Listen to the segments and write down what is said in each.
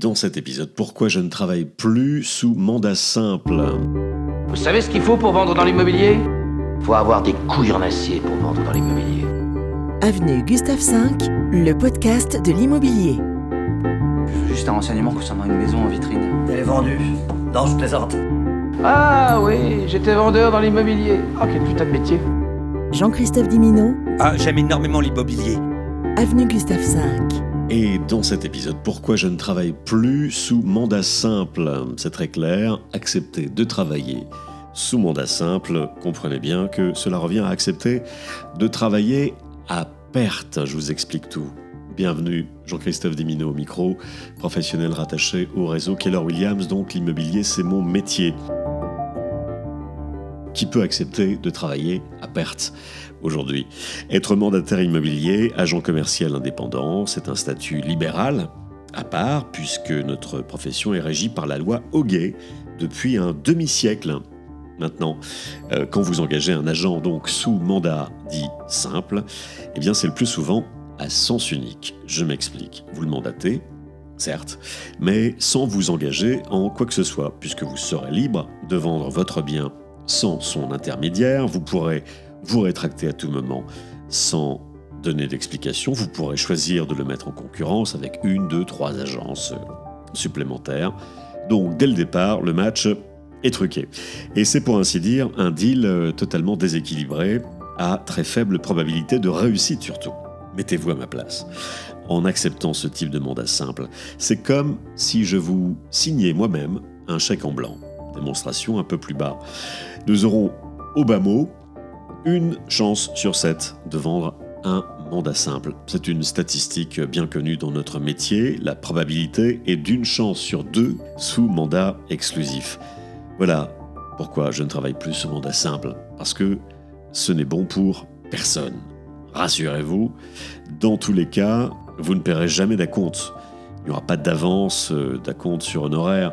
Dans cet épisode, pourquoi je ne travaille plus sous mandat simple Vous savez ce qu'il faut pour vendre dans l'immobilier? Faut avoir des couilles en acier pour vendre dans l'immobilier. Avenue Gustave V, le podcast de l'immobilier. Juste un renseignement concernant une maison en vitrine. Elle est vendue. Non, je plaisante. Ah oui, j'étais vendeur dans l'immobilier. Ah, quel putain de métier. Jean-Christophe Dimino, Ah, j'aime énormément l'immobilier. Avenue Gustave V. Et dans cet épisode, pourquoi je ne travaille plus sous mandat simple? C'est très clair, accepter de travailler sous mandat simple, comprenez bien que cela revient à accepter de travailler à perte. Je vous explique tout. Bienvenue, Jean-Christophe Dimino au micro, professionnel rattaché au réseau Keller Williams, donc l'immobilier c'est mon métier. Qui peut accepter de travailler à perte aujourd'hui? Être mandataire immobilier, agent commercial indépendant, c'est un statut libéral à part, puisque notre profession est régie par la loi Hoguet depuis un demi-siècle maintenant. Euh, quand vous engagez un agent donc sous mandat dit simple, eh bien c'est le plus souvent à sens unique. Je m'explique. Vous le mandatez, certes, mais sans vous engager en quoi que ce soit, puisque vous serez libre de vendre votre bien sans son intermédiaire, vous pourrez vous rétracter à tout moment sans donner d'explication, vous pourrez choisir de le mettre en concurrence avec une, deux, trois agences euh, supplémentaires. Donc dès le départ, le match est truqué. Et c'est pour ainsi dire un deal euh, totalement déséquilibré, à très faible probabilité de réussite surtout. Mettez-vous à ma place. En acceptant ce type de mandat simple, c'est comme si je vous signais moi-même un chèque en blanc. Démonstration un peu plus bas. Nous aurons au bas mot une chance sur sept de vendre un mandat simple. C'est une statistique bien connue dans notre métier. La probabilité est d'une chance sur deux sous mandat exclusif. Voilà pourquoi je ne travaille plus sous mandat simple. Parce que ce n'est bon pour personne. Rassurez-vous, dans tous les cas, vous ne paierez jamais d'acompte. Il n'y aura pas d'avance euh, d'acompte sur honoraire.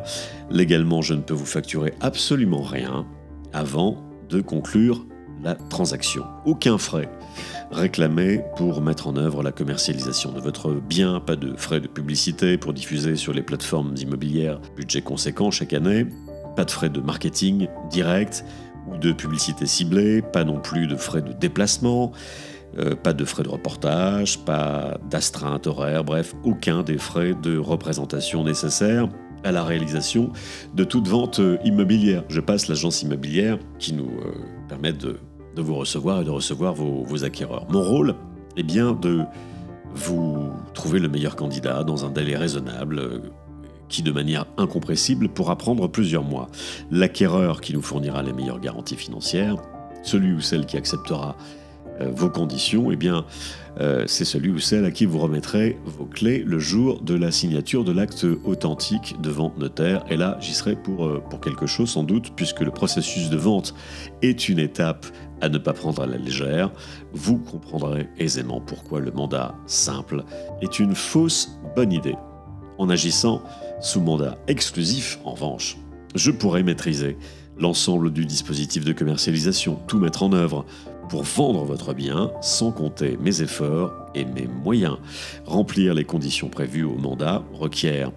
Légalement, je ne peux vous facturer absolument rien avant de conclure la transaction. Aucun frais réclamé pour mettre en œuvre la commercialisation de votre bien, pas de frais de publicité pour diffuser sur les plateformes immobilières, budget conséquent chaque année, pas de frais de marketing direct ou de publicité ciblée, pas non plus de frais de déplacement, euh, pas de frais de reportage, pas d'astreinte horaire, bref, aucun des frais de représentation nécessaires à la réalisation de toute vente euh, immobilière. Je passe l'agence immobilière qui nous euh, permet de, vous recevoir et de recevoir vos, acquéreurs. Mon rôle est bien de vous trouver le meilleur candidat dans un délai raisonnable qui, de manière incompressible, pourra prendre plusieurs mois. L'acquéreur qui nous fournira les meilleures garanties financières, celui ou celle qui acceptera vos conditions, eh bien, euh, c'est celui ou celle à qui vous remettrez vos clés le jour de la signature de l'acte authentique de vente notaire. Et là, j'y serai pour, euh, pour quelque chose sans doute, puisque le processus de vente est une étape à ne pas prendre à la légère. Vous comprendrez aisément pourquoi le mandat simple est une fausse bonne idée. En agissant sous mandat exclusif, en revanche, je pourrais maîtriser l'ensemble du dispositif de commercialisation, tout mettre en œuvre pour vendre votre bien sans compter mes efforts et mes moyens. Remplir les conditions prévues au mandat requiert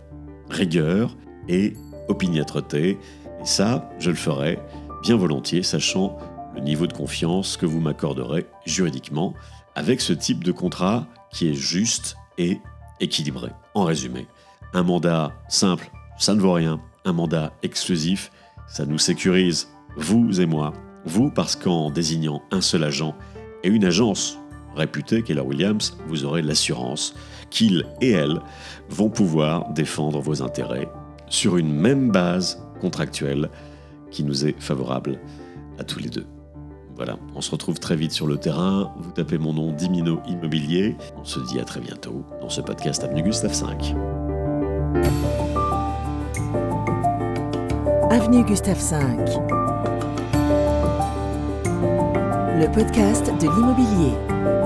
rigueur et opiniâtreté, et ça, je le ferai bien volontiers, sachant le niveau de confiance que vous m'accorderez juridiquement avec ce type de contrat qui est juste et équilibré. En résumé, un mandat simple, ça ne vaut rien. Un mandat exclusif, ça nous sécurise, vous et moi. Vous, parce qu'en désignant un seul agent et une agence réputée, Keller Williams, vous aurez l'assurance qu'ils et elles vont pouvoir défendre vos intérêts sur une même base contractuelle qui nous est favorable à tous les deux. Voilà, on se retrouve très vite sur le terrain. Vous tapez mon nom Dimino Immobilier. On se dit à très bientôt dans ce podcast Avenue Gustave 5. Avenue Gustave V. Le podcast de l'immobilier.